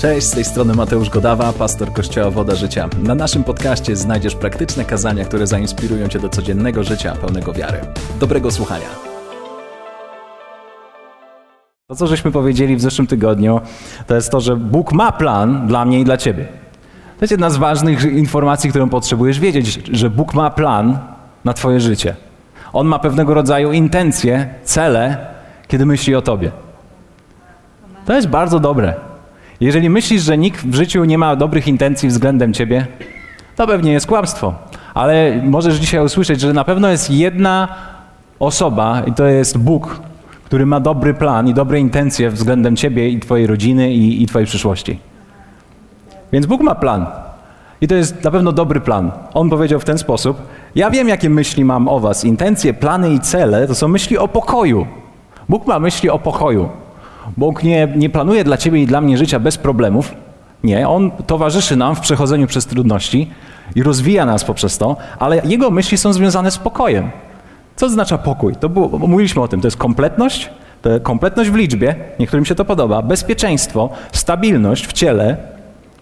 Cześć, z tej strony Mateusz Godawa, pastor Kościoła Woda Życia. Na naszym podcaście znajdziesz praktyczne kazania, które zainspirują Cię do codziennego życia pełnego wiary. Dobrego słuchania. To, co żeśmy powiedzieli w zeszłym tygodniu, to jest to, że Bóg ma plan dla mnie i dla Ciebie. To jest jedna z ważnych informacji, którą potrzebujesz wiedzieć, że Bóg ma plan na Twoje życie. On ma pewnego rodzaju intencje, cele, kiedy myśli o Tobie. To jest bardzo dobre. Jeżeli myślisz, że nikt w życiu nie ma dobrych intencji względem ciebie, to pewnie jest kłamstwo. Ale możesz dzisiaj usłyszeć, że na pewno jest jedna osoba i to jest Bóg, który ma dobry plan i dobre intencje względem ciebie i twojej rodziny i, i twojej przyszłości. Więc Bóg ma plan. I to jest na pewno dobry plan. On powiedział w ten sposób: Ja wiem, jakie myśli mam o Was. Intencje, plany i cele to są myśli o pokoju. Bóg ma myśli o pokoju. Bóg nie, nie planuje dla ciebie i dla mnie życia bez problemów. Nie, On towarzyszy nam w przechodzeniu przez trudności i rozwija nas poprzez to, ale Jego myśli są związane z pokojem. Co oznacza pokój? To było, mówiliśmy o tym, to jest kompletność, to jest kompletność w liczbie, niektórym się to podoba, bezpieczeństwo, stabilność w ciele,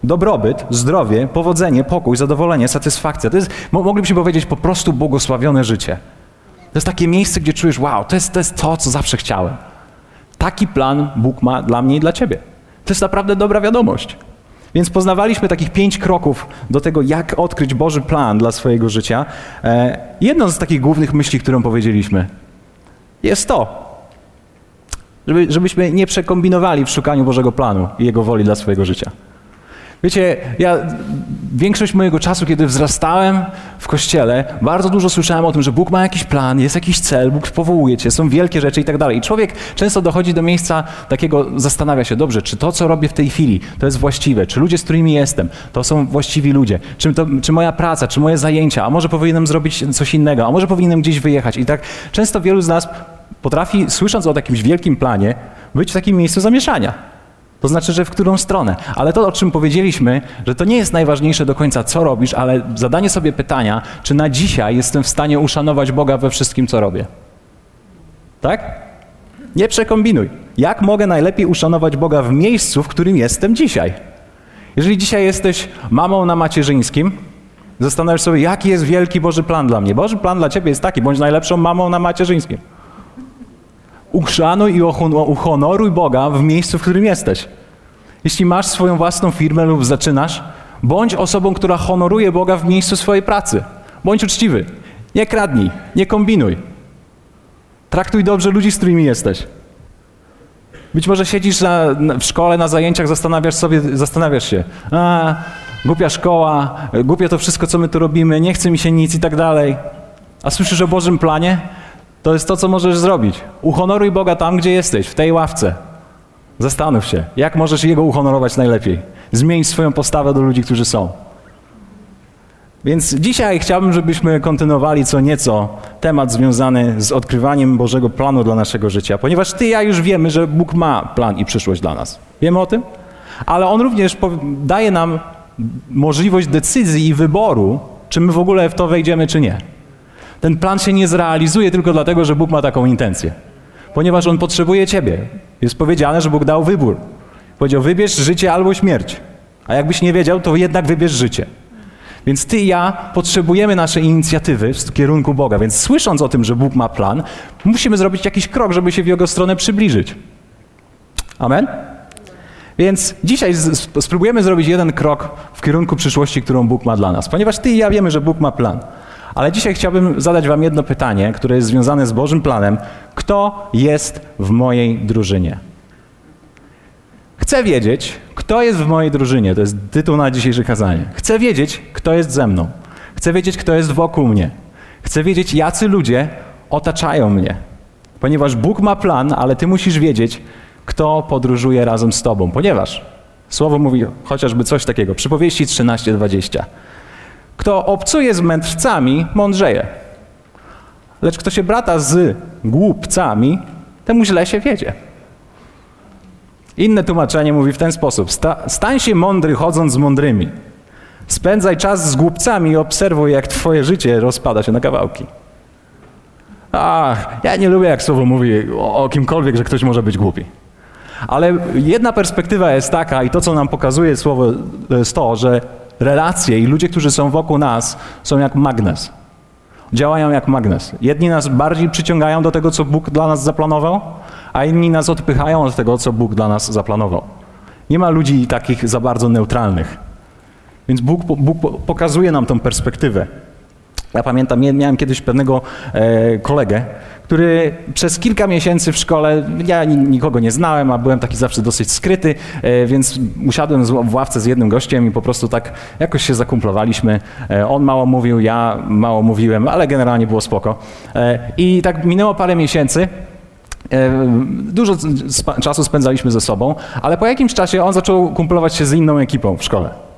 dobrobyt, zdrowie, powodzenie, pokój, zadowolenie, satysfakcja. To jest, moglibyśmy powiedzieć, po prostu błogosławione życie. To jest takie miejsce, gdzie czujesz, wow, to jest to, jest to co zawsze chciałem. Taki plan Bóg ma dla mnie i dla ciebie. To jest naprawdę dobra wiadomość. Więc poznawaliśmy takich pięć kroków do tego, jak odkryć Boży plan dla swojego życia. E, jedną z takich głównych myśli, którą powiedzieliśmy, jest to, żeby, żebyśmy nie przekombinowali w szukaniu Bożego planu i Jego woli dla swojego życia. Wiecie, ja większość mojego czasu, kiedy wzrastałem w kościele, bardzo dużo słyszałem o tym, że Bóg ma jakiś plan, jest jakiś cel, Bóg powołuje cię, są wielkie rzeczy i tak dalej. I człowiek często dochodzi do miejsca takiego, zastanawia się, dobrze, czy to, co robię w tej chwili, to jest właściwe, czy ludzie, z którymi jestem, to są właściwi ludzie, czy, to, czy moja praca, czy moje zajęcia, a może powinienem zrobić coś innego, a może powinienem gdzieś wyjechać. I tak często wielu z nas potrafi, słysząc o jakimś wielkim planie, być w takim miejscu zamieszania. To znaczy, że w którą stronę. Ale to, o czym powiedzieliśmy, że to nie jest najważniejsze do końca, co robisz, ale zadanie sobie pytania, czy na dzisiaj jestem w stanie uszanować Boga we wszystkim, co robię. Tak? Nie przekombinuj. Jak mogę najlepiej uszanować Boga w miejscu, w którym jestem dzisiaj? Jeżeli dzisiaj jesteś mamą na macierzyńskim, zastanawiasz sobie, jaki jest wielki Boży plan dla mnie. Boży plan dla ciebie jest taki, bądź najlepszą mamą na macierzyńskim. Uszanuj i uhonoruj Boga w miejscu, w którym jesteś. Jeśli masz swoją własną firmę lub zaczynasz, bądź osobą, która honoruje Boga w miejscu swojej pracy. Bądź uczciwy. Nie kradnij, nie kombinuj. Traktuj dobrze ludzi, z którymi jesteś. Być może siedzisz na, na, w szkole, na zajęciach, zastanawiasz sobie, zastanawiasz się, a, głupia szkoła, głupie to wszystko, co my tu robimy, nie chce mi się nic i tak dalej. A słyszysz o Bożym planie? To jest to, co możesz zrobić. Uhonoruj Boga tam, gdzie jesteś, w tej ławce. Zastanów się, jak możesz Jego uhonorować najlepiej. Zmień swoją postawę do ludzi, którzy są. Więc dzisiaj chciałbym, żebyśmy kontynuowali co nieco temat związany z odkrywaniem Bożego planu dla naszego życia, ponieważ Ty i ja już wiemy, że Bóg ma plan i przyszłość dla nas. Wiemy o tym? Ale On również daje nam możliwość decyzji i wyboru, czy my w ogóle w to wejdziemy, czy nie. Ten plan się nie zrealizuje tylko dlatego, że Bóg ma taką intencję. Ponieważ On potrzebuje Ciebie. Jest powiedziane, że Bóg dał wybór. Powiedział, wybierz życie albo śmierć. A jakbyś nie wiedział, to jednak wybierz życie. Więc ty i ja potrzebujemy naszej inicjatywy w kierunku Boga. Więc słysząc o tym, że Bóg ma plan, musimy zrobić jakiś krok, żeby się w Jego stronę przybliżyć. Amen? Więc dzisiaj spróbujemy zrobić jeden krok w kierunku przyszłości, którą Bóg ma dla nas. Ponieważ ty i ja wiemy, że Bóg ma plan. Ale dzisiaj chciałbym zadać Wam jedno pytanie, które jest związane z Bożym planem. Kto jest w mojej drużynie? Chcę wiedzieć, kto jest w mojej drużynie. To jest tytuł na dzisiejsze kazanie. Chcę wiedzieć, kto jest ze mną. Chcę wiedzieć, kto jest wokół mnie. Chcę wiedzieć, jacy ludzie otaczają mnie. Ponieważ Bóg ma plan, ale Ty musisz wiedzieć, kto podróżuje razem z Tobą. Ponieważ Słowo mówi chociażby coś takiego. Przypowieści 13:20. Kto obcuje z mędrcami, mądrzeje. Lecz kto się brata z głupcami, temu źle się wiedzie. Inne tłumaczenie mówi w ten sposób: sta, stań się mądry chodząc z mądrymi. Spędzaj czas z głupcami i obserwuj, jak twoje życie rozpada się na kawałki. Ach, ja nie lubię, jak słowo mówi o, o kimkolwiek, że ktoś może być głupi. Ale jedna perspektywa jest taka, i to, co nam pokazuje słowo, jest to, że relacje i ludzie, którzy są wokół nas, są jak magnes. Działają jak magnes. Jedni nas bardziej przyciągają do tego, co Bóg dla nas zaplanował, a inni nas odpychają od tego, co Bóg dla nas zaplanował. Nie ma ludzi takich za bardzo neutralnych. Więc Bóg, Bóg pokazuje nam tą perspektywę. Ja pamiętam, miałem kiedyś pewnego e, kolegę, który przez kilka miesięcy w szkole, ja nikogo nie znałem, a byłem taki zawsze dosyć skryty, e, więc usiadłem w ławce z jednym gościem i po prostu tak jakoś się zakumplowaliśmy. E, on mało mówił, ja mało mówiłem, ale generalnie było spoko. E, I tak minęło parę miesięcy. Dużo czasu spędzaliśmy ze sobą, ale po jakimś czasie on zaczął kumplować się z inną ekipą w szkole.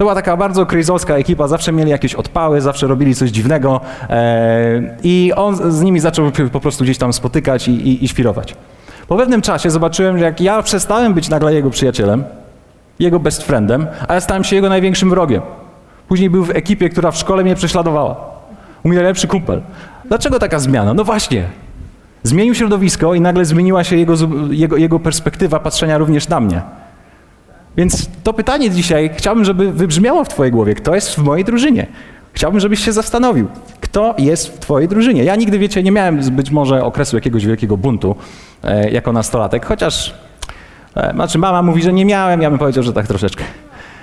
To była taka bardzo kryzolska ekipa, zawsze mieli jakieś odpały, zawsze robili coś dziwnego e, i on z nimi zaczął po prostu gdzieś tam spotykać i, i, i świrować. Po pewnym czasie zobaczyłem, że jak ja przestałem być nagle jego przyjacielem, jego best friendem, a ja stałem się jego największym wrogiem. Później był w ekipie, która w szkole mnie prześladowała. U mnie najlepszy kumpel. Dlaczego taka zmiana? No właśnie. Zmienił środowisko i nagle zmieniła się jego, jego, jego perspektywa patrzenia również na mnie. Więc to pytanie dzisiaj chciałbym, żeby wybrzmiało w Twojej głowie. Kto jest w mojej drużynie? Chciałbym, żebyś się zastanowił, kto jest w Twojej drużynie. Ja nigdy, wiecie, nie miałem być może okresu jakiegoś wielkiego buntu e, jako nastolatek, chociaż, e, znaczy mama mówi, że nie miałem, ja bym powiedział, że tak troszeczkę.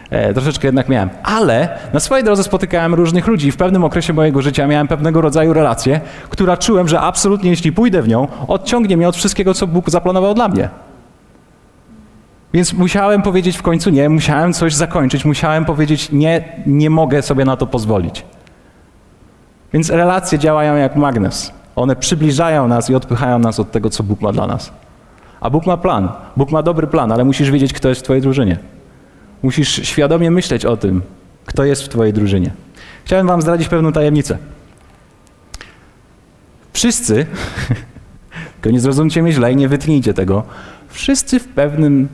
E, troszeczkę jednak miałem. Ale na swojej drodze spotykałem różnych ludzi i w pewnym okresie mojego życia miałem pewnego rodzaju relację, która czułem, że absolutnie, jeśli pójdę w nią, odciągnie mnie od wszystkiego, co Bóg zaplanował dla mnie. Więc musiałem powiedzieć w końcu nie, musiałem coś zakończyć, musiałem powiedzieć nie, nie mogę sobie na to pozwolić. Więc relacje działają jak magnes. One przybliżają nas i odpychają nas od tego, co Bóg ma dla nas. A Bóg ma plan. Bóg ma dobry plan, ale musisz wiedzieć, kto jest w Twojej drużynie. Musisz świadomie myśleć o tym, kto jest w Twojej drużynie. Chciałem Wam zdradzić pewną tajemnicę. Wszyscy, tylko nie zrozumcie mnie źle i nie wytnijcie tego, wszyscy w pewnym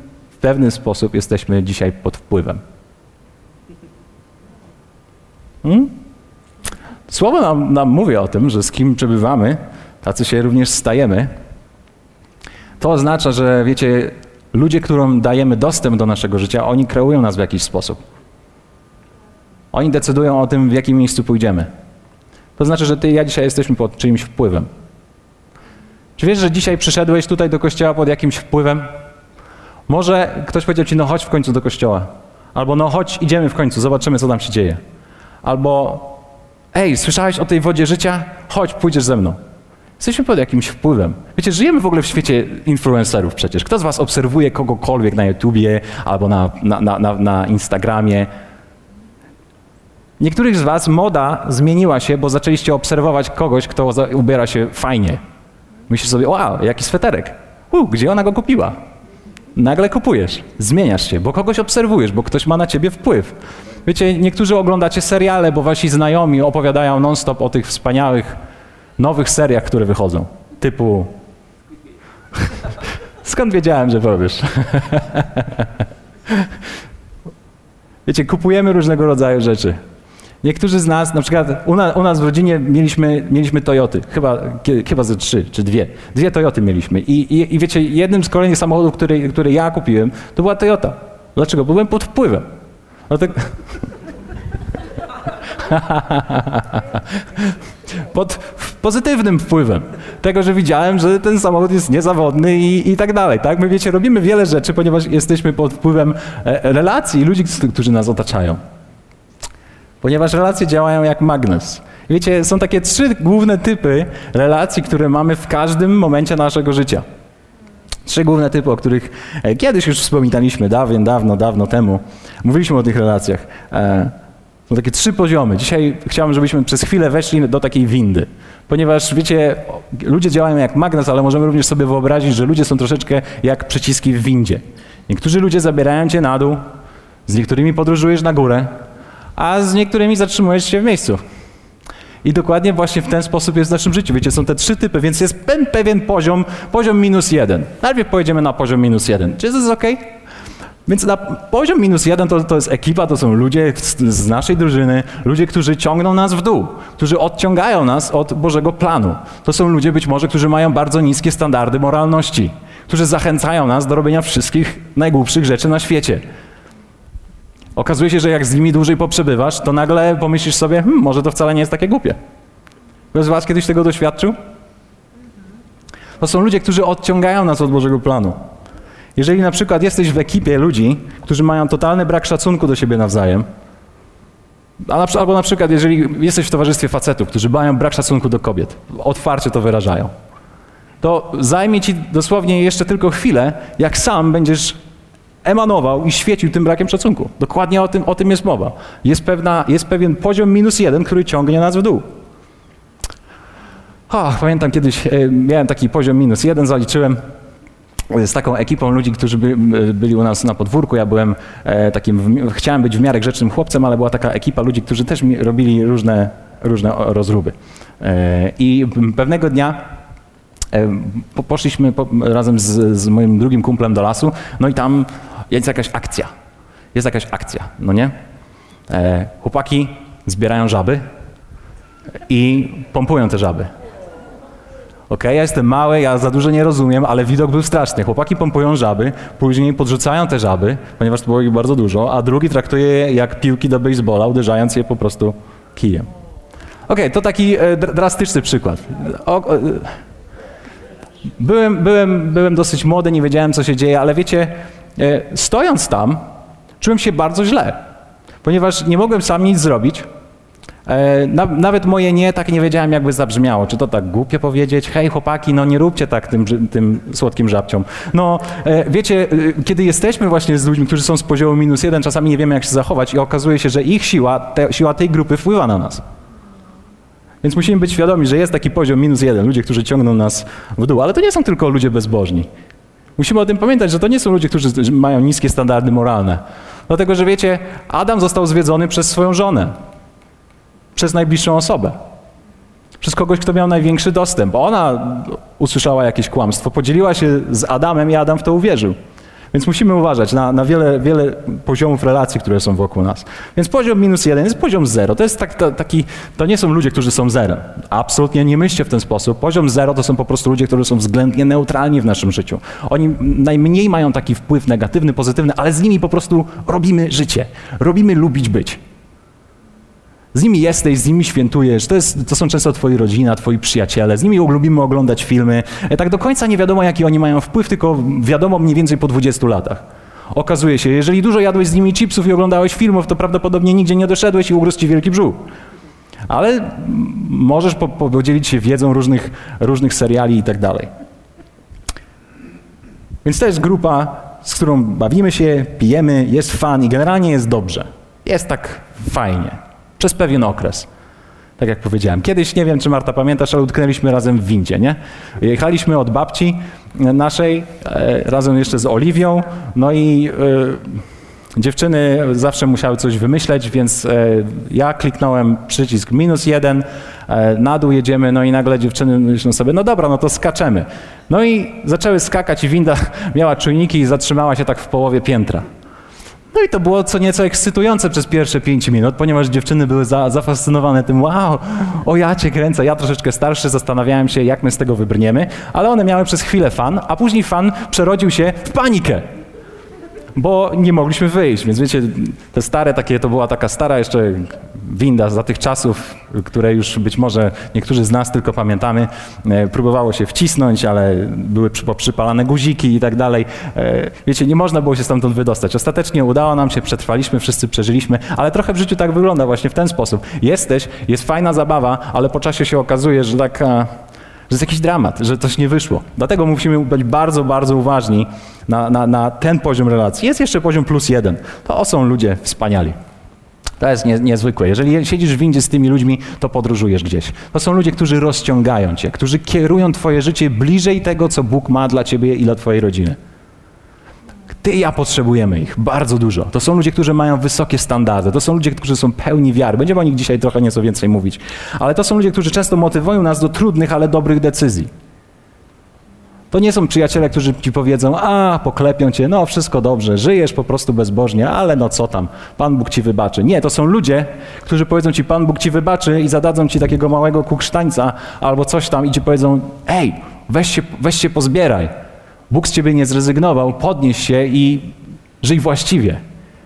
pewny sposób jesteśmy dzisiaj pod wpływem. Hmm? Słowo nam, nam mówi o tym, że z kim przebywamy, tacy się również stajemy. To oznacza, że wiecie, ludzie, którym dajemy dostęp do naszego życia, oni kreują nas w jakiś sposób. Oni decydują o tym, w jakim miejscu pójdziemy. To znaczy, że ty i ja dzisiaj jesteśmy pod czyimś wpływem. Czy wiesz, że dzisiaj przyszedłeś tutaj do kościoła pod jakimś wpływem? Może ktoś powiedział ci, no chodź w końcu do kościoła. Albo no chodź, idziemy w końcu, zobaczymy, co tam się dzieje. Albo ej, słyszałeś o tej wodzie życia? Chodź, pójdziesz ze mną. Jesteśmy pod jakimś wpływem. Wiecie, żyjemy w ogóle w świecie influencerów przecież. Kto z was obserwuje kogokolwiek na YouTubie albo na, na, na, na Instagramie? Niektórych z was moda zmieniła się, bo zaczęliście obserwować kogoś, kto ubiera się fajnie. Myślisz sobie, wow, jaki sweterek. U, gdzie ona go kupiła? Nagle kupujesz, zmieniasz się, bo kogoś obserwujesz, bo ktoś ma na ciebie wpływ. Wiecie, niektórzy oglądacie seriale, bo wasi znajomi opowiadają non-stop o tych wspaniałych nowych seriach, które wychodzą. Typu. Skąd wiedziałem, że powiesz? Wiecie, kupujemy różnego rodzaju rzeczy. Niektórzy z nas, na przykład u, u nas w rodzinie mieliśmy, mieliśmy Toyoty, chyba, chyba ze trzy czy dwie. Dwie Toyoty mieliśmy. I, i, i wiecie, jednym z kolejnych samochodów, który, który ja kupiłem, to była Toyota. Dlaczego? Bo byłem pod wpływem. Dlatego... pod pozytywnym wpływem tego, że widziałem, że ten samochód jest niezawodny i, i tak dalej. Tak? My wiecie, robimy wiele rzeczy, ponieważ jesteśmy pod wpływem e, relacji ludzi, którzy nas otaczają ponieważ relacje działają jak magnes. Wiecie, są takie trzy główne typy relacji, które mamy w każdym momencie naszego życia. Trzy główne typy, o których e, kiedyś już wspominaliśmy, dawno, dawno, dawno temu. Mówiliśmy o tych relacjach. E, są takie trzy poziomy. Dzisiaj chciałbym, żebyśmy przez chwilę weszli do takiej windy. Ponieważ, wiecie, ludzie działają jak magnes, ale możemy również sobie wyobrazić, że ludzie są troszeczkę jak przyciski w windzie. Niektórzy ludzie zabierają cię na dół, z niektórymi podróżujesz na górę, a z niektórymi zatrzymujesz się w miejscu. I dokładnie właśnie w ten sposób jest w naszym życiu. Wiecie, są te trzy typy, więc jest pewien poziom, poziom minus jeden. Najpierw pojedziemy na poziom minus jeden. Czy to jest ok? Więc na poziom minus jeden to, to jest ekipa, to są ludzie z, z, naszej drużyny, ludzie, którzy ciągną nas w dół, którzy odciągają nas od Bożego planu. To są ludzie być może, którzy mają bardzo niskie standardy moralności, którzy zachęcają nas do robienia wszystkich najgłupszych rzeczy na świecie. Okazuje się, że jak z nimi dłużej poprzebywasz, to nagle pomyślisz sobie, hm, może to wcale nie jest takie głupie. Ktoś z was kiedyś tego doświadczył? To są ludzie, którzy odciągają nas od Bożego planu. Jeżeli na przykład jesteś w ekipie ludzi, którzy mają totalny brak szacunku do siebie nawzajem, albo na przykład jeżeli jesteś w towarzystwie facetów, którzy mają brak szacunku do kobiet, otwarcie to wyrażają, to zajmie ci dosłownie jeszcze tylko chwilę, jak sam będziesz emanował i świecił tym brakiem szacunku. Dokładnie o tym, o tym jest mowa. Jest, pewna, jest pewien poziom minus jeden, który ciągnie nas w dół. Oh, pamiętam kiedyś, e, miałem taki poziom minus jeden, zaliczyłem z taką ekipą ludzi, którzy by, byli u nas na podwórku. Ja byłem e, takim, chciałem być w miarę grzecznym chłopcem, ale była taka ekipa ludzi, którzy też robili różne, różne rozruby. E, I pewnego dnia e, poszliśmy po, razem z, z moim drugim kumplem do lasu, no i tam jest jakaś akcja. Jest jakaś akcja, no nie? E, chłopaki zbierają żaby i pompują te żaby. Ok, ja jestem mały, ja za dużo nie rozumiem, ale widok był straszny. Chłopaki pompują żaby, później podrzucają te żaby, ponieważ było ich bardzo dużo, a drugi traktuje je jak piłki do baseballa, uderzając je po prostu kijem. Ok, to taki e, drastyczny przykład. O, e, byłem, byłem, byłem dosyć młody, nie wiedziałem co się dzieje, ale wiecie, stojąc tam, czułem się bardzo źle, ponieważ nie mogłem sam nic zrobić. E, nawet moje nie, tak nie wiedziałem, jakby zabrzmiało. Czy to tak głupie powiedzieć? Hej, chłopaki, no nie róbcie tak tym, tym słodkim żabciom. No, e, wiecie, e, kiedy jesteśmy właśnie z ludźmi, którzy są z poziomu minus jeden, czasami nie wiemy, jak się zachować i okazuje się, że ich siła, te, siła tej grupy wpływa na nas. Więc musimy być świadomi, że jest taki poziom minus jeden, ludzie, którzy ciągną nas w dół, ale to nie są tylko ludzie bezbożni. Musimy o tym pamiętać, że to nie są ludzie, którzy mają niskie standardy moralne. Dlatego, że wiecie, Adam został zwiedzony przez swoją żonę przez najbliższą osobę. Przez kogoś, kto miał największy dostęp. Ona usłyszała jakieś kłamstwo, podzieliła się z Adamem i Adam w to uwierzył. Więc musimy uważać na, na wiele, wiele poziomów relacji, które są wokół nas. Więc poziom minus jeden jest poziom zero. To jest tak, to, taki, to nie są ludzie, którzy są zerem. Absolutnie nie myślcie w ten sposób. Poziom zero to są po prostu ludzie, którzy są względnie neutralni w naszym życiu. Oni najmniej mają taki wpływ negatywny, pozytywny, ale z nimi po prostu robimy życie. Robimy lubić być. Z nimi jesteś, z nimi świętujesz. To, jest, to są często twoi rodzina, twoi przyjaciele. Z nimi lubimy oglądać filmy. E, tak do końca nie wiadomo, jaki oni mają wpływ, tylko wiadomo mniej więcej po 20 latach. Okazuje się, jeżeli dużo jadłeś z nimi chipsów i oglądałeś filmów, to prawdopodobnie nigdzie nie doszedłeś i ugryzł ci wielki brzuch. Ale możesz po, podzielić się wiedzą różnych, różnych seriali i tak dalej. Więc to jest grupa, z którą bawimy się, pijemy, jest fan i generalnie jest dobrze. Jest tak fajnie przez pewien okres. Tak jak powiedziałem. Kiedyś, nie wiem czy Marta pamiętasz, ale utknęliśmy razem w windzie, nie? Jechaliśmy od babci naszej, e, razem jeszcze z Oliwią, no i e, dziewczyny zawsze musiały coś wymyśleć, więc e, ja kliknąłem przycisk minus jeden, na dół jedziemy, no i nagle dziewczyny myślą sobie, no dobra, no to skaczemy. No i zaczęły skakać i winda miała czujniki i zatrzymała się tak w połowie piętra. No i to było co nieco ekscytujące przez pierwsze pięć minut, ponieważ dziewczyny były za, zafascynowane tym, wow, o ja cię kręcę. Ja troszeczkę starszy, zastanawiałem się, jak my z tego wybrniemy, ale one miały przez chwilę fan, a później fan przerodził się w panikę bo nie mogliśmy wyjść. Więc wiecie, te stare takie, to była taka stara jeszcze winda za tych czasów, które już być może niektórzy z nas tylko pamiętamy. E, próbowało się wcisnąć, ale były przypalane guziki i tak dalej. E, wiecie, nie można było się stamtąd wydostać. Ostatecznie udało nam się, przetrwaliśmy, wszyscy przeżyliśmy, ale trochę w życiu tak wygląda właśnie w ten sposób. Jesteś, jest fajna zabawa, ale po czasie się okazuje, że taka że jest jakiś dramat, że coś nie wyszło. Dlatego musimy być bardzo, bardzo uważni na, na, na ten poziom relacji. Jest jeszcze poziom plus jeden. To są ludzie wspaniali. To jest nie, niezwykłe. Jeżeli siedzisz w windzie z tymi ludźmi, to podróżujesz gdzieś. To są ludzie, którzy rozciągają cię, którzy kierują twoje życie bliżej tego, co Bóg ma dla ciebie i dla twojej rodziny. Ty i ja potrzebujemy ich bardzo dużo. To są ludzie, którzy mają wysokie standardy. To są ludzie, którzy są pełni wiary. Będziemy o nich dzisiaj trochę nieco więcej mówić. Ale to są ludzie, którzy często motywują nas do trudnych, ale dobrych decyzji. To nie są przyjaciele, którzy ci powiedzą, a poklepią cię, no wszystko dobrze, żyjesz po prostu bezbożnie, ale no co tam, Pan Bóg ci wybaczy. Nie, to są ludzie, którzy powiedzą ci, Pan Bóg ci wybaczy i zadadzą ci takiego małego kuksztańca albo coś tam i ci powiedzą, ej, weź się, weź się pozbieraj, Bóg z ciebie nie zrezygnował, podnieś się i żyj właściwie.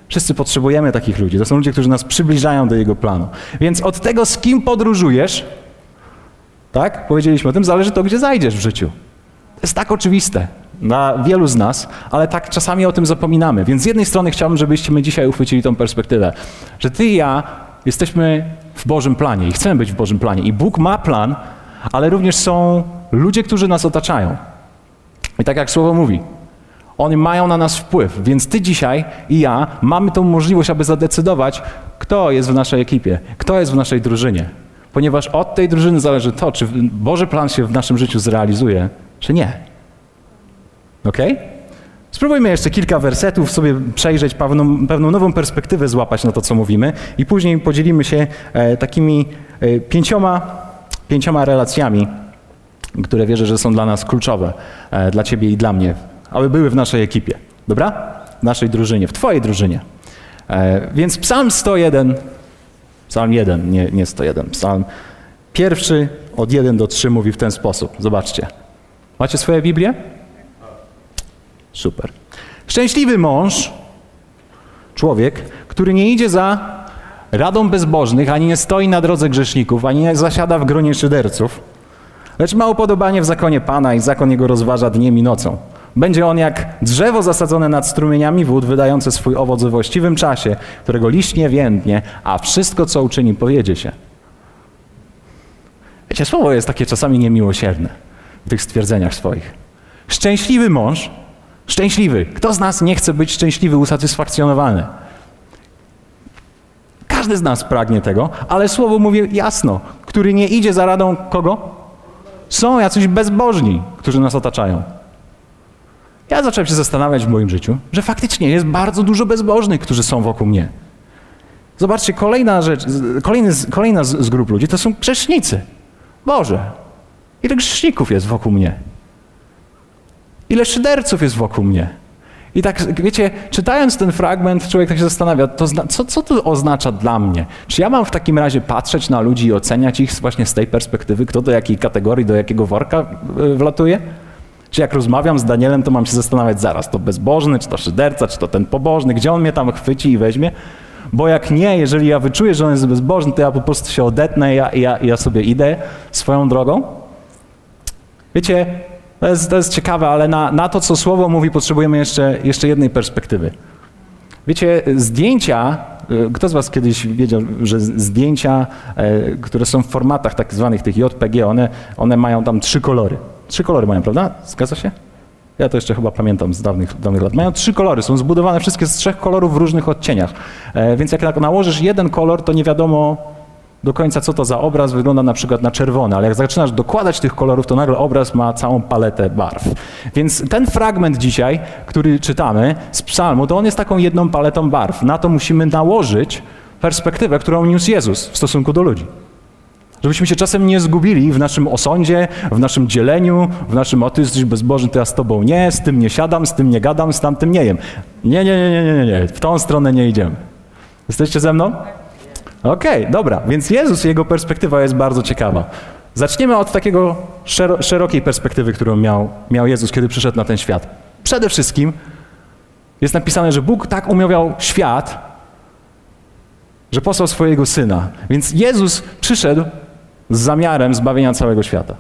Wszyscy potrzebujemy takich ludzi. To są ludzie, którzy nas przybliżają do Jego planu. Więc od tego, z kim podróżujesz, tak, powiedzieliśmy o tym, zależy to, gdzie zajdziesz w życiu. To jest tak oczywiste dla wielu z nas, ale tak czasami o tym zapominamy. Więc z jednej strony chciałbym, żebyście my dzisiaj uchwycili tą perspektywę, że ty i ja jesteśmy w Bożym planie i chcemy być w Bożym planie. I Bóg ma plan, ale również są ludzie, którzy nas otaczają. I tak jak słowo mówi, oni mają na nas wpływ, więc ty dzisiaj i ja mamy tą możliwość, aby zadecydować, kto jest w naszej ekipie, kto jest w naszej drużynie. Ponieważ od tej drużyny zależy to, czy Boży plan się w naszym życiu zrealizuje, czy nie. Ok? Spróbujmy jeszcze kilka wersetów sobie przejrzeć, pewną, pewną nową perspektywę złapać na to, co mówimy i później podzielimy się e, takimi e, pięcioma, pięcioma relacjami, które wierzę, że są dla nas kluczowe, e, dla ciebie i dla mnie, aby były w naszej ekipie. Dobra? W naszej drużynie, w twojej drużynie. E, więc psalm 101, psalm 1, nie, nie 101, psalm pierwszy od 1 do 3 mówi w ten sposób. Zobaczcie. Macie swoje Biblię? Super. Szczęśliwy mąż, człowiek, który nie idzie za radą bezbożnych, ani nie stoi na drodze grzeszników, ani nie zasiada w gronie szyderców, lecz ma upodobanie w zakonie Pana i zakon jego rozważa dniem i nocą. Będzie on jak drzewo zasadzone nad strumieniami wód, wydające swój owoc we właściwym czasie, którego liść nie więdnie, a wszystko, co uczyni, powiedzie się. Wiecie, słowo jest takie czasami niemiłosierne w tych stwierdzeniach swoich. Szczęśliwy mąż, szczęśliwy. Kto z nas nie chce być szczęśliwy, usatysfakcjonowany? Każdy z nas pragnie tego, ale słowo mówi jasno, który nie idzie za radą kogo? Są jacyś bezbożni, którzy nas otaczają. Ja zacząłem się zastanawiać w moim życiu, że faktycznie jest bardzo dużo bezbożnych, którzy są wokół mnie. Zobaczcie, kolejna rzecz, kolejny, kolejna z, z grup ludzi to są grzesznicy. Boże, ile grzeszników jest wokół mnie? Ile szyderców jest wokół mnie? I tak, wiecie, czytając ten fragment, człowiek tak się zastanawia, to zna, co, co to oznacza dla mnie? Czy ja mam w takim razie patrzeć na ludzi i oceniać ich właśnie z tej perspektywy, kto do jakiej kategorii, do jakiego worka e, wlatuje? Czy jak rozmawiam z Danielem, to mam się zastanawiać zaraz, to bezbożny, czy to szyderca, czy to ten pobożny, gdzie on mnie tam chwyci i weźmie? Bo jak nie, jeżeli ja wyczuję, że on jest bezbożny, to ja po prostu się odetnę ja, ja, ja sobie idę swoją drogą. Wiecie, to jest, to jest ciekawe, ale na, na to, co Słowo mówi, potrzebujemy jeszcze, jeszcze jednej perspektywy. Wiecie, zdjęcia, e, kto z Was kiedyś wiedział, że zdjęcia, e, które są w formatach tak zwanych tych JPG, one, one mają tam trzy kolory. Trzy kolory mają, prawda? Zgadza się? Ja to jeszcze chyba pamiętam z dawnych, dawnych lat. Mają trzy kolory, są zbudowane wszystkie z trzech kolorów w różnych odcieniach. E, więc jak nałożysz jeden kolor, to nie wiadomo do końca, co to za obraz. Wygląda na przykład na czerwony, ale jak zaczynasz dokładać tych kolorów, to nagle obraz ma całą paletę barw. Więc ten fragment dzisiaj, który czytamy z psalmu, to on jest taką jedną paletą barw. Na to musimy nałożyć perspektywę, którą niósł Jezus w stosunku do ludzi. Żebyśmy się czasem nie zgubili w naszym osądzie, w naszym dzieleniu, w naszym o ty jesteś bezbożny, to ja z tobą nie, z tym nie siadam, z tym nie gadam, z tamtym nie jem. Nie, nie, nie, nie, nie, nie, w tą stronę nie idziemy. Jesteście ze mną? Okej, okay, dobra, więc Jezus, jego perspektywa jest bardzo ciekawa. Zaczniemy od takiego szero, szerokiej perspektywy, którą miał, miał Jezus, kiedy przyszedł na ten świat. Przede wszystkim jest napisane, że Bóg tak umawiał świat, że posłał swojego Syna. Więc Jezus przyszedł z zamiarem zbawienia całego świata.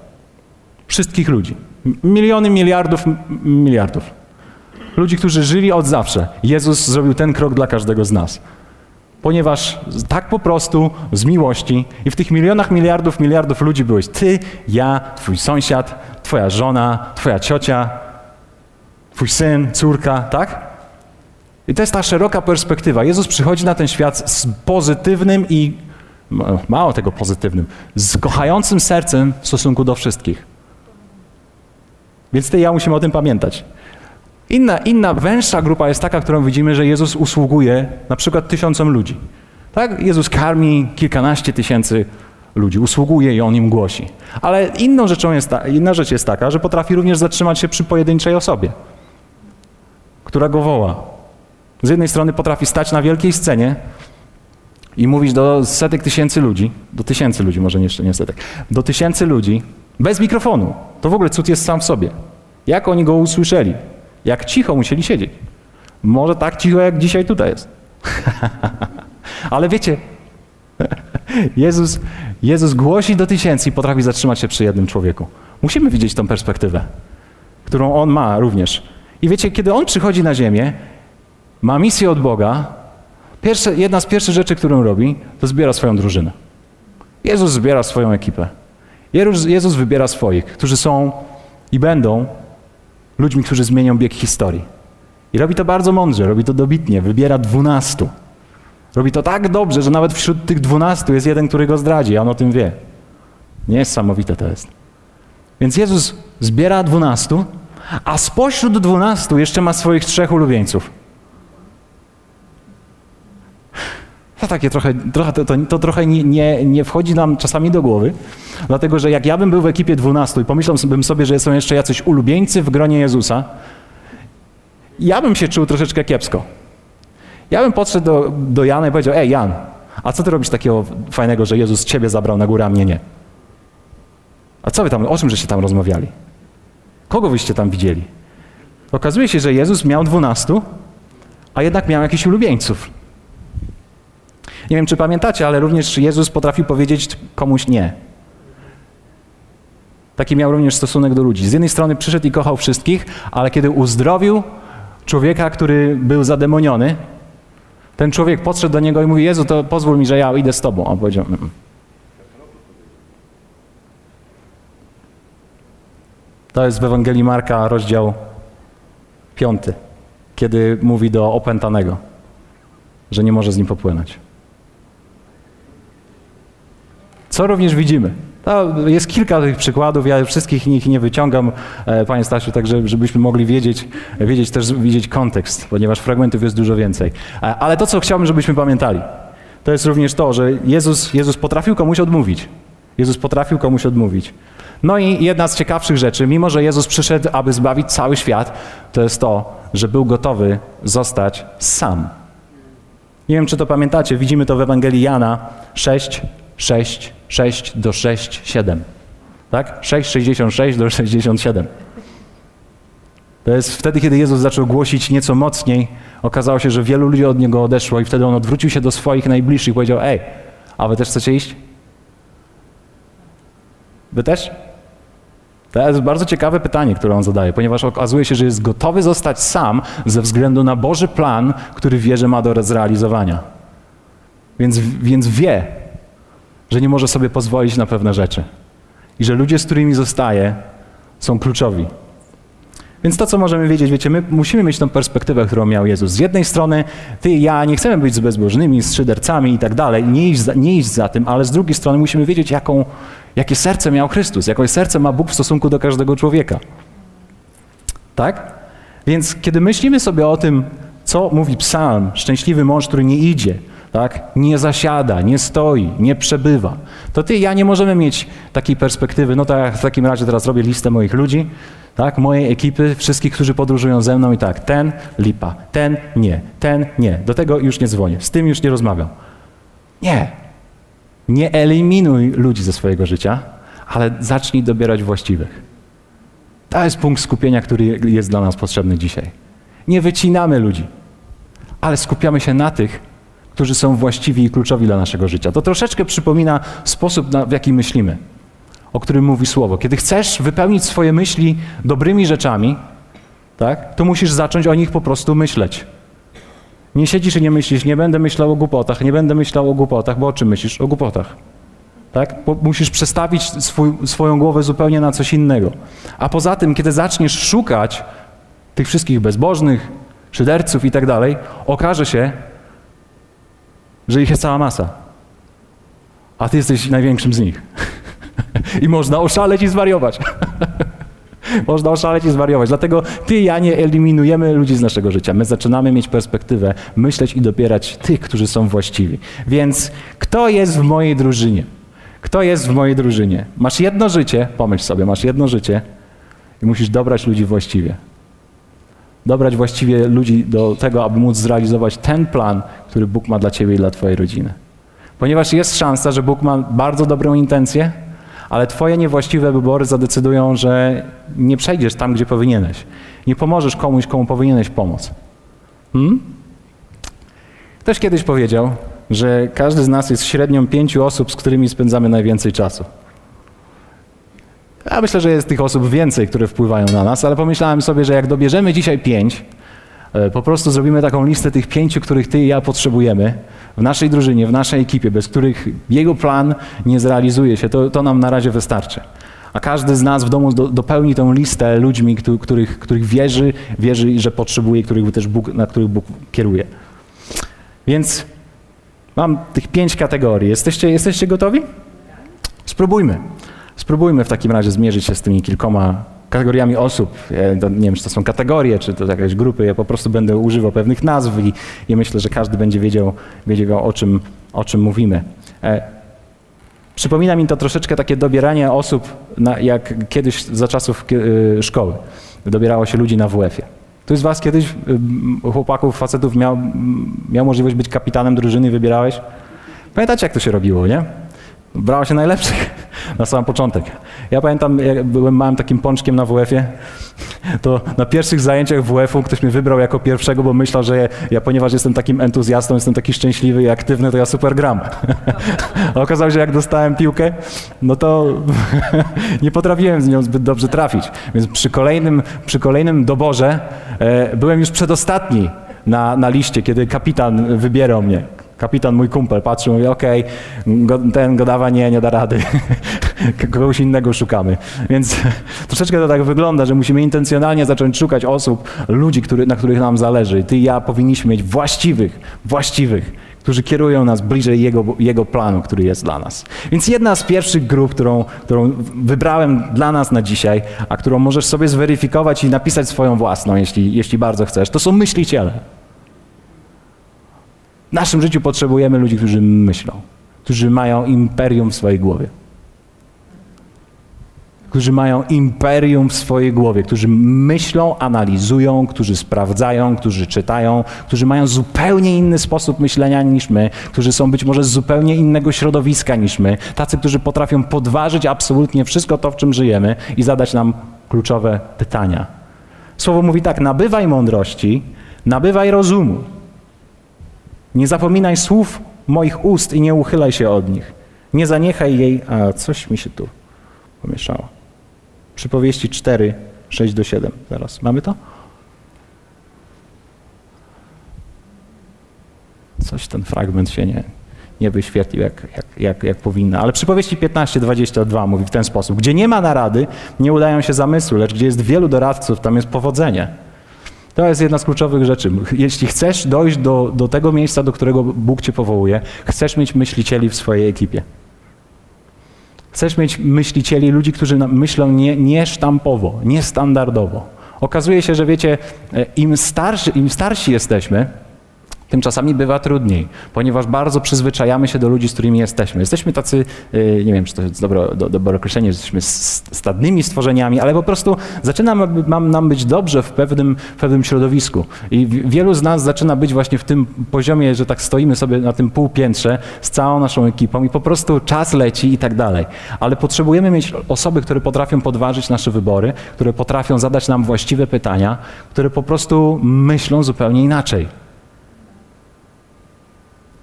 Wszystkich ludzi. Miliony, miliardów, miliardów. Ludzi, którzy żyli od zawsze. Jezus zrobił ten krok dla każdego z nas. Ponieważ tak po prostu, z miłości i w tych milionach, miliardów, miliardów ludzi byłeś ty, ja, twój sąsiad, twoja żona, twoja ciocia, twój syn, córka, tak? I to jest ta szeroka perspektywa. Jezus przychodzi na ten świat z pozytywnym i mało tego pozytywnym, z kochającym sercem w stosunku do wszystkich. Więc ty i ja musimy o tym pamiętać. Inna, inna, węższa grupa jest taka, którą widzimy, że Jezus usługuje na przykład tysiącom ludzi. Tak? Jezus karmi kilkanaście tysięcy ludzi, usługuje i On im głosi. Ale inną rzeczą jest ta, inna rzecz jest taka, że potrafi również zatrzymać się przy pojedynczej osobie, która go woła. Z jednej strony potrafi stać na wielkiej scenie, i mówić do setek tysięcy ludzi, do tysięcy ludzi, może jeszcze nie setek, do tysięcy ludzi bez mikrofonu. To w ogóle cud jest sam w sobie. Jak oni go usłyszeli? Jak cicho musieli siedzieć? Może tak cicho, jak dzisiaj tutaj jest. Ale wiecie, Jezus, Jezus głosi do tysięcy i potrafi zatrzymać się przy jednym człowieku. Musimy widzieć tą perspektywę, którą On ma również. I wiecie, kiedy On przychodzi na ziemię, ma misję od Boga, pierwsze, jedna z pierwszych rzeczy, którą robi, to zbiera swoją drużynę. Jezus zbiera swoją ekipę. Jezus, Jezus wybiera swoich, którzy są i będą ludźmi, którzy zmienią bieg historii. I robi to bardzo mądrze, robi to dobitnie, wybiera dwunastu. Robi to tak dobrze, że nawet wśród tych dwunastu jest jeden, który go zdradzi, a on o tym wie. Niesamowite to jest. Więc Jezus zbiera dwunastu, a spośród dwunastu jeszcze ma swoich trzech ulubieńców. To takie trochę, trochę to, to, trochę nie, nie, nie wchodzi nam czasami do głowy, dlatego że jak ja bym był w ekipie dwunastu i pomyślałbym sobie, że są jeszcze jacyś ulubieńcy w gronie Jezusa, ja bym się czuł troszeczkę kiepsko. Ja bym podszedł do, do Jana i powiedział, ej Jan, a co ty robisz takiego fajnego, że Jezus ciebie zabrał na górę, a mnie nie? A co wy tam, o czym żeście tam rozmawiali? Kogo wyście tam widzieli? Okazuje się, że Jezus miał dwunastu, a jednak miał jakichś ulubieńców. Nie wiem, czy pamiętacie, ale również Jezus potrafił powiedzieć komuś nie. Taki miał również stosunek do ludzi. Z jednej strony przyszedł i kochał wszystkich, ale kiedy uzdrowił człowieka, który był zademoniony, ten człowiek podszedł do niego i mówi: Jezu, to pozwól mi, że ja idę z tobą. A on powiedział: mm. To jest w Ewangelii Marka rozdział piąty, kiedy mówi do opętanego, że nie może z nim popłynąć. Co również widzimy? To jest kilka tych przykładów, ja wszystkich nich nie wyciągam, e, Panie Stasiu, tak żebyśmy mogli wiedzieć, wiedzieć też widzieć kontekst, ponieważ fragmentów jest dużo więcej. E, ale to, co chciałbym, żebyśmy pamiętali, to jest również to, że Jezus, Jezus potrafił komuś odmówić. Jezus potrafił komuś odmówić. No i jedna z ciekawszych rzeczy, mimo że Jezus przyszedł, aby zbawić cały świat, to jest to, że był gotowy zostać sam. Nie wiem, czy to pamiętacie, widzimy to w Ewangelii Jana 6, 6, 6 do 6, 7. Tak? 6, 66 do 67. To jest wtedy, kiedy Jezus zaczął głosić nieco mocniej, okazało się, że wielu ludzi od Niego odeszło i wtedy On odwrócił się do swoich najbliższych i powiedział, ej, a wy też chcecie iść? Wy też? To jest bardzo ciekawe pytanie, które on zadaje, ponieważ okazuje się, że jest gotowy zostać sam ze względu na Boży plan, który wie, że ma do zrealizowania. Więc, więc wie, że nie może sobie pozwolić na pewne rzeczy. I że ludzie, z którymi zostaje, są kluczowi. Więc to, co możemy wiedzieć, wiecie, my musimy mieć tą perspektywę, którą miał Jezus. Z jednej strony, ty i ja nie chcemy być z bezbożnymi, z szydercami i tak dalej, nie iść, za, nie iść za tym, ale z drugiej strony musimy wiedzieć, jaką, jakie serce miał Chrystus, jakie serce ma Bóg w stosunku do każdego człowieka. Tak? Więc kiedy myślimy sobie o tym, co mówi psalm, szczęśliwy mąż, który nie idzie, tak? nie zasiada, nie stoi, nie przebywa, to ty i ja nie możemy mieć takiej perspektywy, no tak w takim razie teraz robię listę moich ludzi, tak? mojej ekipy, wszystkich, którzy podróżują ze mną i tak, ten lipa, ten nie, ten nie, do tego już nie dzwonię, z tym już nie rozmawiam. Nie. Nie eliminuj ludzi ze swojego życia, ale zacznij dobierać właściwych. To jest punkt skupienia, który jest dla nas potrzebny dzisiaj. Nie wycinamy ludzi, ale skupiamy się na tych, którzy są właściwi i kluczowi dla naszego życia. To troszeczkę przypomina sposób, w jaki myślimy, o którym mówi Słowo. Kiedy chcesz wypełnić swoje myśli dobrymi rzeczami, tak, to musisz zacząć o nich po prostu myśleć. Nie siedzisz i nie myślisz, nie będę myślał o głupotach, nie będę myślał o głupotach, bo o czym myślisz? O głupotach. Tak? Musisz przestawić swój, swoją głowę zupełnie na coś innego. A poza tym, kiedy zaczniesz szukać tych wszystkich bezbożnych, szyderców i tak dalej, okaże się, że ich jest cała masa. A ty jesteś największym z nich. I można oszaleć i zwariować. można oszaleć i zwariować. Dlatego ty i ja nie eliminujemy ludzi z naszego życia. My zaczynamy mieć perspektywę, myśleć i dobierać tych, którzy są właściwi. Więc kto jest w mojej drużynie? Kto jest w mojej drużynie? Masz jedno życie, pomyśl sobie, masz jedno życie i musisz dobrać ludzi właściwie dobrać właściwie ludzi do tego, aby móc zrealizować ten plan, który Bóg ma dla ciebie i dla twojej rodziny. Ponieważ jest szansa, że Bóg ma bardzo dobrą intencję, Ale twoje niewłaściwe wybory zadecydują, że nie przejdziesz tam, gdzie powinieneś. Nie pomożesz komuś, komu powinieneś pomóc. Hmm? Ktoś kiedyś powiedział, że każdy z nas jest średnią pięciu osób, z którymi spędzamy najwięcej czasu. Ja myślę, że jest tych osób więcej, które wpływają na nas, ale pomyślałem sobie, że jak dobierzemy dzisiaj pięć, e, po prostu zrobimy taką listę tych pięciu, których ty i ja potrzebujemy w naszej drużynie, w naszej ekipie, bez których jego plan nie zrealizuje się, to, to nam na razie wystarczy. A każdy z nas w domu do, dopełni tę listę ludźmi, których, których wierzy, wierzy, że potrzebuje, których też Bóg, na których Bóg kieruje. Więc mam tych pięć kategorii. Jesteście, jesteście gotowi? Spróbujmy. Spróbujmy w takim razie zmierzyć się z tymi kilkoma kategoriami osób. Ja nie wiem, czy to są kategorie, czy to jakieś grupy. Ja po prostu będę używał pewnych nazw i, i myślę, że każdy będzie wiedział, wiedział o, czym, o czym mówimy. E, przypomina mi to troszeczkę takie dobieranie osób, na, jak kiedyś za czasów e, szkoły. Dobierało się ludzi na WF-ie. Ktoś z was kiedyś, e, chłopaków, facetów, miał, miał możliwość być kapitanem drużyny, wybierałeś? Pamiętacie, jak to się robiło, nie? Brało się najlepszych na sam początek. Ja pamiętam, jak byłem małym takim pączkiem na WF-ie, to na pierwszych zajęciach WF-u ktoś mnie wybrał jako pierwszego, bo myślał, że ja, ponieważ jestem takim entuzjastą, jestem taki szczęśliwy i aktywny, to ja super gram. A okazało się, że jak dostałem piłkę, no to nie potrafiłem z nią zbyt dobrze trafić. Więc przy kolejnym, przy kolejnym doborze e, byłem już przedostatni na, na liście, kiedy kapitan wybierał mnie. Kapitan, mój kumpel, patrzył, mówi, okej, okay, ten Godawa nie, nie da rady, kogoś innego szukamy. Więc troszeczkę to tak wygląda, że musimy intencjonalnie zacząć szukać osób, ludzi, który, na których nam zależy. Ty i ja powinniśmy mieć właściwych, właściwych, którzy kierują nas bliżej jego, jego planu, który jest dla nas. Więc jedna z pierwszych grup, którą, którą wybrałem dla nas na dzisiaj, a którą możesz sobie zweryfikować i napisać swoją własną, jeśli, jeśli bardzo chcesz, to są myśliciele. W naszym życiu potrzebujemy ludzi, którzy myślą, którzy mają imperium w swojej głowie. Którzy mają imperium w swojej głowie, którzy myślą, analizują, którzy sprawdzają, którzy czytają, którzy mają zupełnie inny sposób myślenia niż my, którzy są być może z zupełnie innego środowiska niż my, tacy, którzy potrafią podważyć absolutnie wszystko to, w czym żyjemy i zadać nam kluczowe pytania. Słowo mówi tak: nabywaj mądrości, nabywaj rozumu. Nie zapominaj słów moich ust i nie uchylaj się od nich. Nie zaniechaj jej, a coś mi się tu pomieszało. Przypowieści 4, 6 do 7. Zaraz, mamy to? Coś ten fragment się nie, nie wyświetlił jak, jak, jak, jak powinno. Ale przypowieści 15, 22 mówi w ten sposób. Gdzie nie ma narady, nie udają się zamysły, lecz gdzie jest wielu doradców, tam jest powodzenie. To jest jedna z kluczowych rzeczy. Jeśli chcesz dojść do, do tego miejsca, do którego Bóg cię powołuje, chcesz mieć myślicieli w swojej ekipie. Chcesz mieć myślicieli, ludzi, którzy myślą nie, nie sztampowo, niestandardowo. Okazuje się, że wiecie, e, im starszy, im starsi jesteśmy, tym czasami bywa trudniej, ponieważ bardzo przyzwyczajamy się do ludzi, z którymi jesteśmy. Jesteśmy tacy, y, nie wiem, czy to jest dobre, do, dobre określenie, jesteśmy stadnymi stworzeniami, ale po prostu zaczyna nam być dobrze w pewnym, w pewnym środowisku. I wielu z nas zaczyna być właśnie w tym poziomie, że tak stoimy sobie na tym półpiętrze z całą naszą ekipą i po prostu czas leci i tak dalej. Ale potrzebujemy mieć osoby, które potrafią podważyć nasze wybory, które potrafią zadać nam właściwe pytania, które po prostu myślą zupełnie inaczej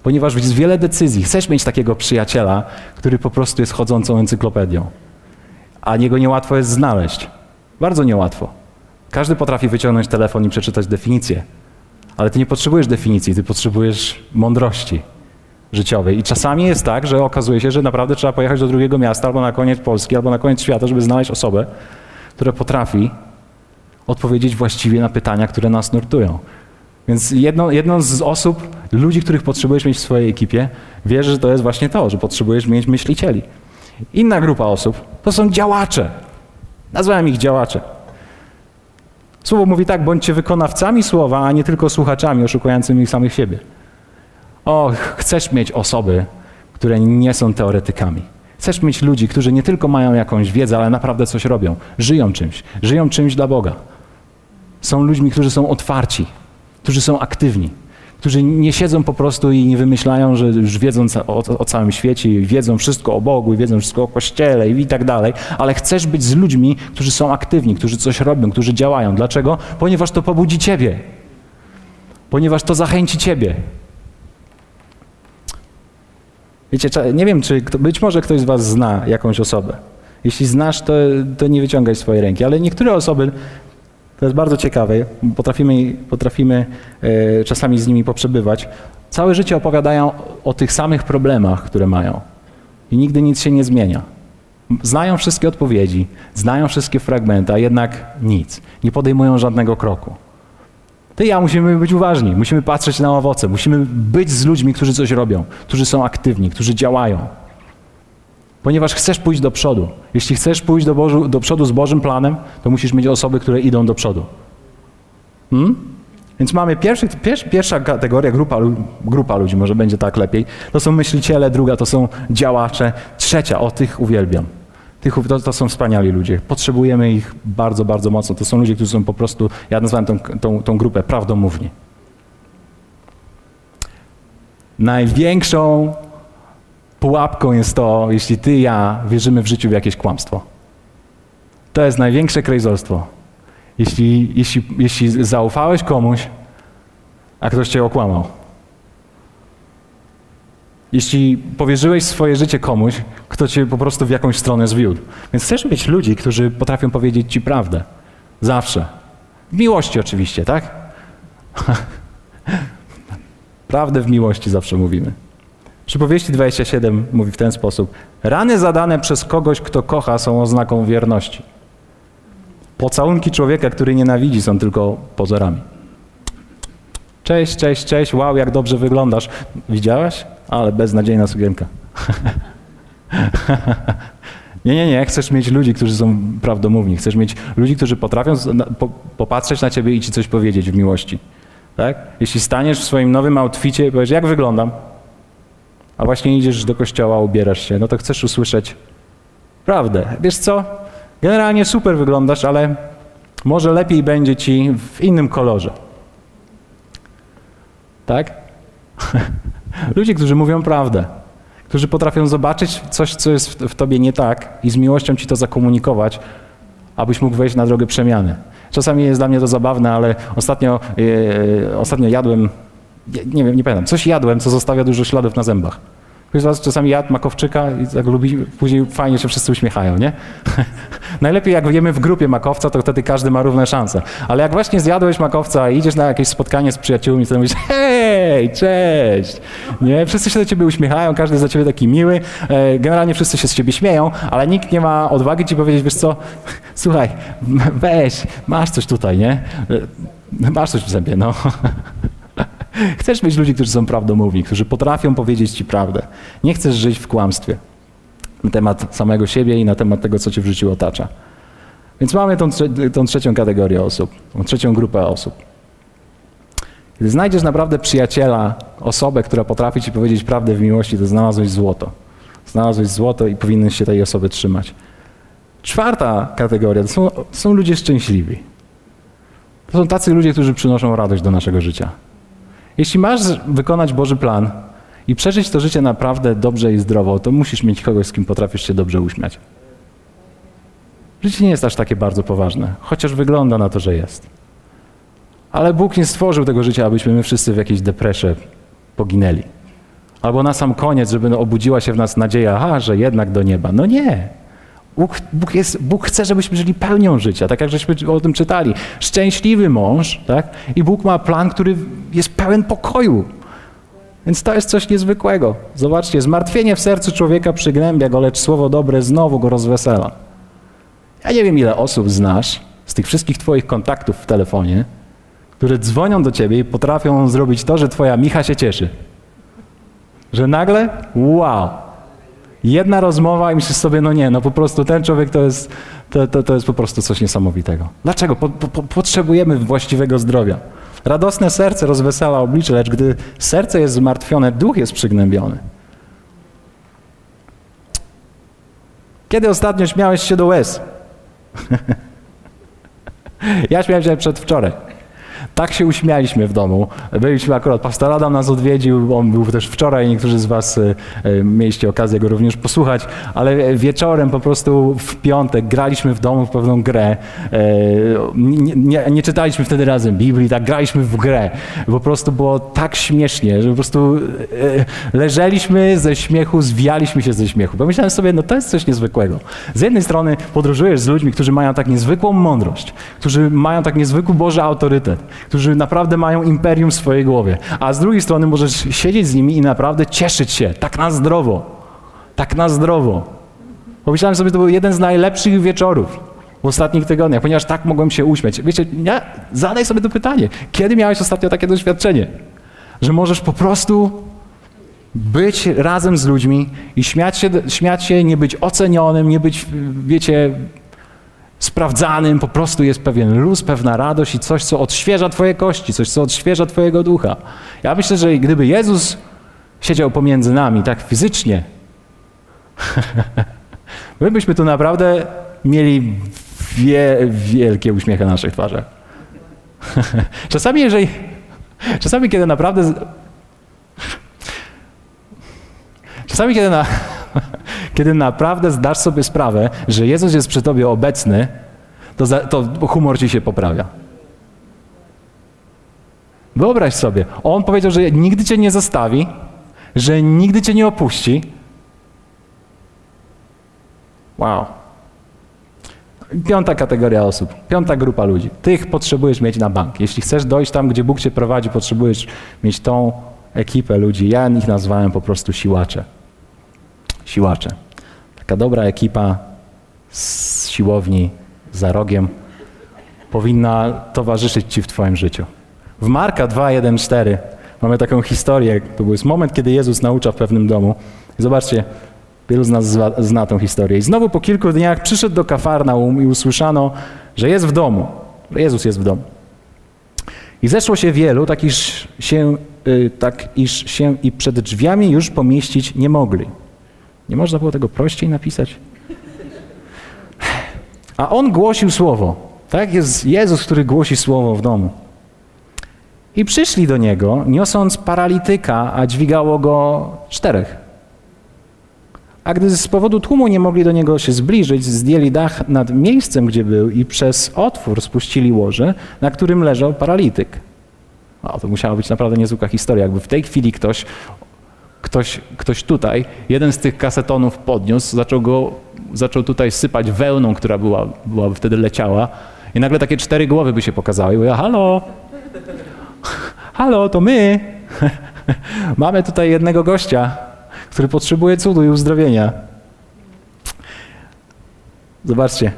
ponieważ jest wiele decyzji. Chcesz mieć takiego przyjaciela, który po prostu jest chodzącą encyklopedią, a niego niełatwo jest znaleźć. Bardzo niełatwo. Każdy potrafi wyciągnąć telefon i przeczytać definicję, ale ty nie potrzebujesz definicji, ty potrzebujesz mądrości życiowej. I czasami jest tak, że okazuje się, że naprawdę trzeba pojechać do drugiego miasta, albo na koniec Polski, albo na koniec świata, żeby znaleźć osobę, która potrafi odpowiedzieć właściwie na pytania, które nas nurtują. Więc jedną, jedną z osób, ludzi, których potrzebujesz mieć w swojej ekipie, wierzę, że to jest właśnie to, że potrzebujesz mieć myślicieli. Inna grupa osób to są działacze. Nazwałem ich działacze. Słowo mówi tak, bądźcie wykonawcami słowa, a nie tylko słuchaczami oszukującymi samych siebie. O, chcesz mieć osoby, które nie są teoretykami. Chcesz mieć ludzi, którzy nie tylko mają jakąś wiedzę, ale naprawdę coś robią. Żyją czymś. Żyją czymś dla Boga. Są ludźmi, którzy są otwarci, którzy są aktywni, którzy nie siedzą po prostu i nie wymyślają, że już wiedzą o, o całym świecie, i wiedzą wszystko o Bogu, i wiedzą wszystko o Kościele i tak dalej, ale chcesz być z ludźmi, którzy są aktywni, którzy coś robią, którzy działają. Dlaczego? Ponieważ to pobudzi Ciebie. Ponieważ to zachęci Ciebie. Wiecie, nie wiem, czy być może ktoś z Was zna jakąś osobę. Jeśli znasz, to, to nie wyciągaj swojej ręki, ale niektóre osoby to jest bardzo ciekawe. Potrafimy, potrafimy e, czasami z nimi poprzebywać. Całe życie opowiadają o tych samych problemach, które mają. I nigdy nic się nie zmienia. Znają wszystkie odpowiedzi, znają wszystkie fragmenty, a jednak nic. Nie podejmują żadnego kroku. Ty i ja musimy być uważni, musimy patrzeć na owoce, musimy być z ludźmi, którzy coś robią, którzy są aktywni, którzy działają. Ponieważ chcesz pójść do przodu. Jeśli chcesz pójść do, Bożu, do przodu z Bożym planem, to musisz mieć osoby, które idą do przodu. Hmm? Więc mamy pierwszy, pierwsza kategoria, grupa, grupa ludzi, może będzie tak lepiej. To są myśliciele, druga to są działacze, trzecia, o tych uwielbiam. Tych, to, to, są wspaniali ludzie. Potrzebujemy ich bardzo, bardzo mocno. To są ludzie, którzy są po prostu, ja nazywam tą, tą, tą grupę prawdomówni. Największą pułapką jest to, jeśli ty i ja wierzymy w życiu w jakieś kłamstwo. To jest największe krejzolstwo. Jeśli, jeśli, jeśli zaufałeś komuś, a ktoś cię okłamał. Jeśli powierzyłeś swoje życie komuś, kto cię po prostu w jakąś stronę zwiódł. Więc chcesz mieć ludzi, którzy potrafią powiedzieć ci prawdę. Zawsze. W miłości oczywiście, tak? Prawdę w miłości zawsze mówimy. Przypowieści 27 mówi w ten sposób. Rany zadane przez kogoś, kto kocha, są oznaką wierności. Pocałunki człowieka, który nienawidzi, są tylko pozorami. Cześć, cześć, cześć, wow, jak dobrze wyglądasz. Widziałaś? Ale beznadziejna sukienka. nie, nie, nie. Chcesz mieć ludzi, którzy są prawdomówni. Chcesz mieć ludzi, którzy potrafią popatrzeć na ciebie i ci coś powiedzieć w miłości. Tak? Jeśli staniesz w swoim nowym outficie i powiesz, jak wyglądam? A właśnie idziesz do kościoła, ubierasz się, no to chcesz usłyszeć prawdę. Wiesz co? Generalnie super wyglądasz, ale może lepiej będzie ci w innym kolorze. Tak? Ludzie, którzy mówią prawdę, którzy potrafią zobaczyć coś, co jest w, tobie nie tak i z miłością ci to zakomunikować, abyś mógł wejść na drogę przemiany. Czasami jest dla mnie to zabawne, ale ostatnio, yy, ostatnio jadłem nie wiem, nie pamiętam, coś jadłem, co zostawia dużo śladów na zębach. Ktoś z was czasami jadł makowczyka i tak lubi, później fajnie się wszyscy uśmiechają, nie? Najlepiej jak jemy w grupie makowca, to wtedy każdy ma równe szanse. Ale jak właśnie zjadłeś makowca i idziesz na jakieś spotkanie z przyjaciółmi, to mówisz, hej, cześć! Nie? Wszyscy się do ciebie uśmiechają, każdy jest ciebie taki miły, e, generalnie wszyscy się z ciebie śmieją, ale nikt nie ma odwagi ci powiedzieć, wiesz co, słuchaj, weź, masz coś tutaj, nie? E, masz coś w zębie, no. Chcesz mieć ludzi, którzy są prawdomówni, którzy potrafią powiedzieć ci prawdę. Nie chcesz żyć w kłamstwie na temat samego siebie i na temat tego, co cię w życiu otacza. Więc mamy tą, tą trzecią kategorię osób, tą trzecią grupę osób. Kiedy znajdziesz naprawdę przyjaciela, osobę, która potrafi ci powiedzieć prawdę w miłości, to znalazłeś złoto. Znalazłeś złoto i powinieneś się tej osoby trzymać. Czwarta kategoria to są, to są ludzie szczęśliwi. To są tacy ludzie, którzy przynoszą radość do naszego życia. Jeśli masz wykonać Boży plan i przeżyć to życie naprawdę dobrze i zdrowo, to musisz mieć kogoś, z kim potrafisz się dobrze uśmiać. Życie nie jest aż takie bardzo poważne, chociaż wygląda na to, że jest. Ale Bóg nie stworzył tego życia, abyśmy my wszyscy w jakiejś depresie poginęli. Albo na sam koniec, żeby obudziła się w nas nadzieja, aha, że jednak do nieba. No nie. Bóg, Bóg, jest, Bóg chce, żebyśmy żyli pełnią życia, tak jak żeśmy o tym czytali. Szczęśliwy mąż, tak? I Bóg ma plan, który jest pełen pokoju. Więc to jest coś niezwykłego. Zobaczcie, zmartwienie w sercu człowieka przygnębia go, lecz słowo dobre znowu go rozwesela. Ja nie wiem, ile osób znasz z tych wszystkich twoich kontaktów w telefonie, które dzwonią do ciebie i potrafią zrobić to, że twoja Micha się cieszy. Że nagle, wow, Jedna rozmowa i myślisz sobie, no nie, no po prostu ten człowiek to jest, to, to, to jest po prostu coś niesamowitego. Dlaczego? Po, po, potrzebujemy właściwego zdrowia. Radosne serce rozwesela oblicze, lecz gdy serce jest zmartwione, duch jest przygnębiony. Kiedy ostatnio śmiałeś się do łez? ja śmiałem się przedwczoraj. Tak się uśmialiśmy w domu. Byliśmy akurat, pastor Adam nas odwiedził, on był też wczoraj, niektórzy z was e, e, mieliście okazję go również posłuchać, ale wieczorem po prostu w piątek graliśmy w domu w pewną grę. E, nie, nie, nie czytaliśmy wtedy razem Biblii, tak graliśmy w grę. Po prostu było tak śmiesznie, że po prostu leżeliśmy ze śmiechu, zwijaliśmy się ze śmiechu. Pomyślałem sobie, no to jest coś niezwykłego. Z jednej strony podróżujesz z ludźmi, którzy mają tak niezwykłą mądrość, którzy mają tak niezwykły Boży autorytet, którzy naprawdę mają imperium w swojej głowie. A z drugiej strony możesz siedzieć z nimi i naprawdę cieszyć się, tak na zdrowo. Tak na zdrowo. Pomyślałem sobie, to był jeden z najlepszych wieczorów w ostatnich tygodniach, ponieważ tak mogłem się uśmiać. Wiecie, ja, zadaj sobie to pytanie. Kiedy miałeś ostatnio takie doświadczenie? Że możesz po prostu być razem z ludźmi i śmiać się, śmiać się, nie być ocenionym, nie być, wiecie, sprawdzanym, po prostu jest pewien luz, pewna radość i coś, co odświeża Twoje kości, coś, co odświeża Twojego ducha. Ja myślę, że gdyby Jezus siedział pomiędzy nami tak fizycznie, my byśmy tu naprawdę mieli wie, wielkie uśmiechy na naszych twarzach. czasami, jeżeli, czasami, kiedy naprawdę, czasami, kiedy na, kiedy naprawdę zdasz sobie sprawę, że Jezus jest przy tobie obecny, to, za, to humor ci się poprawia. Wyobraź sobie, on powiedział, że nigdy cię nie zostawi, że nigdy cię nie opuści. Wow. Piąta kategoria osób, piąta grupa ludzi. Tych potrzebujesz mieć na bank. Jeśli chcesz dojść tam, gdzie Bóg cię prowadzi, potrzebujesz mieć tą ekipę ludzi. Ja ich nazwałem po prostu siłacze. Siłacze. Taka dobra ekipa z siłowni za rogiem powinna towarzyszyć Ci w Twoim życiu. W Marka 2:1-4 mamy taką historię. To był moment, kiedy Jezus naucza w pewnym domu. zobaczcie, wielu z nas zna, zna tę historię. I znowu po kilku dniach przyszedł do Kafarnaum i usłyszano, że jest w domu, że Jezus jest w domu. I zeszło się wielu, tak iż się, yy, tak iż się i przed drzwiami już pomieścić nie mogli. Nie można było tego prościej napisać? A on głosił słowo. Tak jest Jezus, który głosi słowo w domu. I przyszli do niego, niosąc paralityka, a dźwigało go czterech. A gdy z powodu tłumu nie mogli do niego się zbliżyć, zdjęli dach nad miejscem, gdzie był i przez otwór spuścili łoże, na którym leżał paralityk. O, to musiała być naprawdę niezwykła historia. Jakby w tej chwili ktoś ktoś, ktoś tutaj jeden z tych kasetonów podniósł, zaczął go, zaczął tutaj sypać wełną, która była, była wtedy leciała i nagle takie cztery głowy by się pokazały i mówię, halo, halo, to my. Mamy tutaj jednego gościa, który potrzebuje cudu i uzdrowienia. Zobaczcie.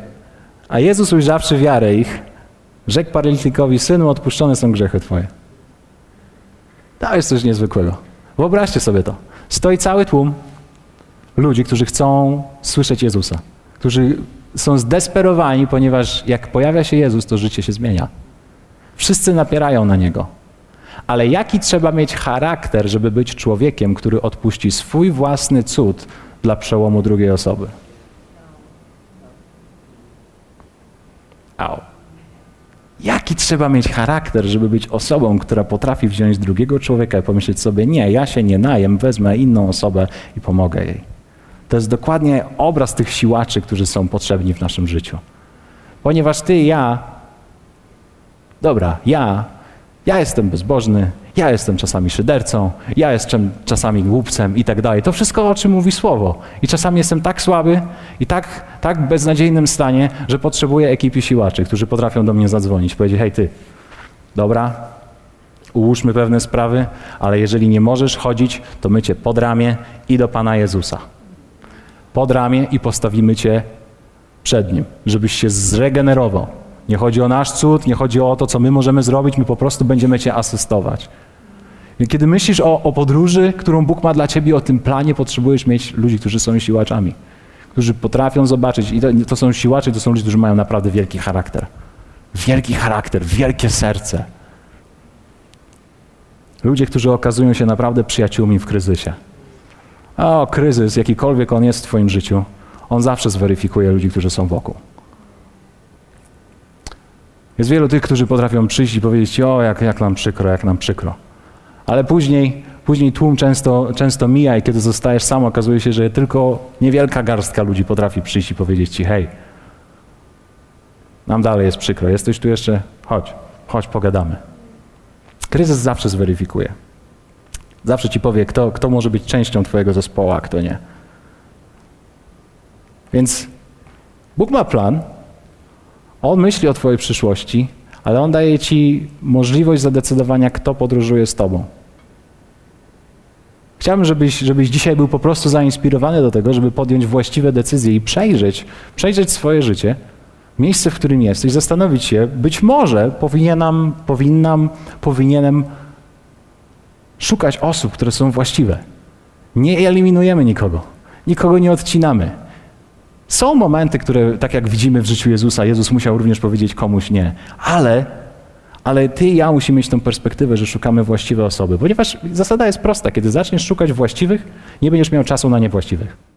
A Jezus ujrzawszy wiarę ich, rzekł paralitykowi, synu, odpuszczone są grzechy twoje. To jest coś niezwykłego. Wyobraźcie sobie to. Stoi cały tłum ludzi, którzy chcą słyszeć Jezusa, którzy są zdesperowani, ponieważ jak pojawia się Jezus, to życie się zmienia. Wszyscy napierają na Niego. Ale jaki trzeba mieć charakter, żeby być człowiekiem, który odpuści swój własny cud dla przełomu drugiej osoby? Au. Jaki trzeba mieć charakter, żeby być osobą, która potrafi wziąć drugiego człowieka i pomyśleć sobie, nie, ja się nie najem, wezmę inną osobę i pomogę jej. To jest dokładnie obraz tych siłaczy, którzy są potrzebni w naszym życiu. Ponieważ ty i ja, dobra, ja, ja jestem bezbożny, ja jestem czasami szydercą, ja jestem czasami głupcem i tak dalej. To wszystko, o czym mówi Słowo. I czasami jestem tak słaby i tak, tak beznadziejnym stanie, że potrzebuję ekipy siłaczy, którzy potrafią do mnie zadzwonić, powiedzieć, hej ty, dobra, ułóżmy pewne sprawy, ale jeżeli nie możesz chodzić, to my cię pod ramię i do Pana Jezusa. Pod ramię i postawimy cię przed Nim, żebyś się zregenerował. Nie chodzi o nasz cud, nie chodzi o to, co my możemy zrobić, my po prostu będziemy Cię asystować. Kiedy myślisz o, o podróży, którą Bóg ma dla ciebie, o tym planie, potrzebujesz mieć ludzi, którzy są siłaczami, którzy potrafią zobaczyć. I to, to są siłacze, to są ludzie, którzy mają naprawdę wielki charakter. Wielki charakter, wielkie serce. Ludzie, którzy okazują się naprawdę przyjaciółmi w kryzysie. O, kryzys, jakikolwiek on jest w Twoim życiu, on zawsze zweryfikuje ludzi, którzy są wokół. Jest wielu tych, którzy potrafią przyjść i powiedzieć o jak, jak nam przykro, jak nam przykro. Ale później, później tłum często, często mija i kiedy zostajesz sam, okazuje się, że tylko niewielka garstka ludzi potrafi przyjść i powiedzieć ci, hej, nam dalej jest przykro, jesteś tu jeszcze, chodź, chodź pogadamy. Kryzys zawsze zweryfikuje. Zawsze ci powie, kto, kto może być częścią twojego zespołu, a kto nie. Więc Bóg ma plan, On myśli o twojej przyszłości, ale On daje ci możliwość zadecydowania, kto podróżuje z tobą. Chciałbym, żebyś, żebyś dzisiaj był po prostu zainspirowany do tego, żeby podjąć właściwe decyzje i przejrzeć, przejrzeć swoje życie, miejsce, w którym jesteś, zastanowić się, być może powinienem, powinnam, powinienem szukać osób, które są właściwe. Nie eliminujemy nikogo, nikogo nie odcinamy. Są momenty, które, tak jak widzimy w życiu Jezusa, Jezus musiał również powiedzieć komuś nie, ale, ale ty i ja musimy mieć tą perspektywę, że szukamy właściwe osoby, ponieważ zasada jest prosta: kiedy zaczniesz szukać właściwych, nie będziesz miał czasu na niewłaściwych.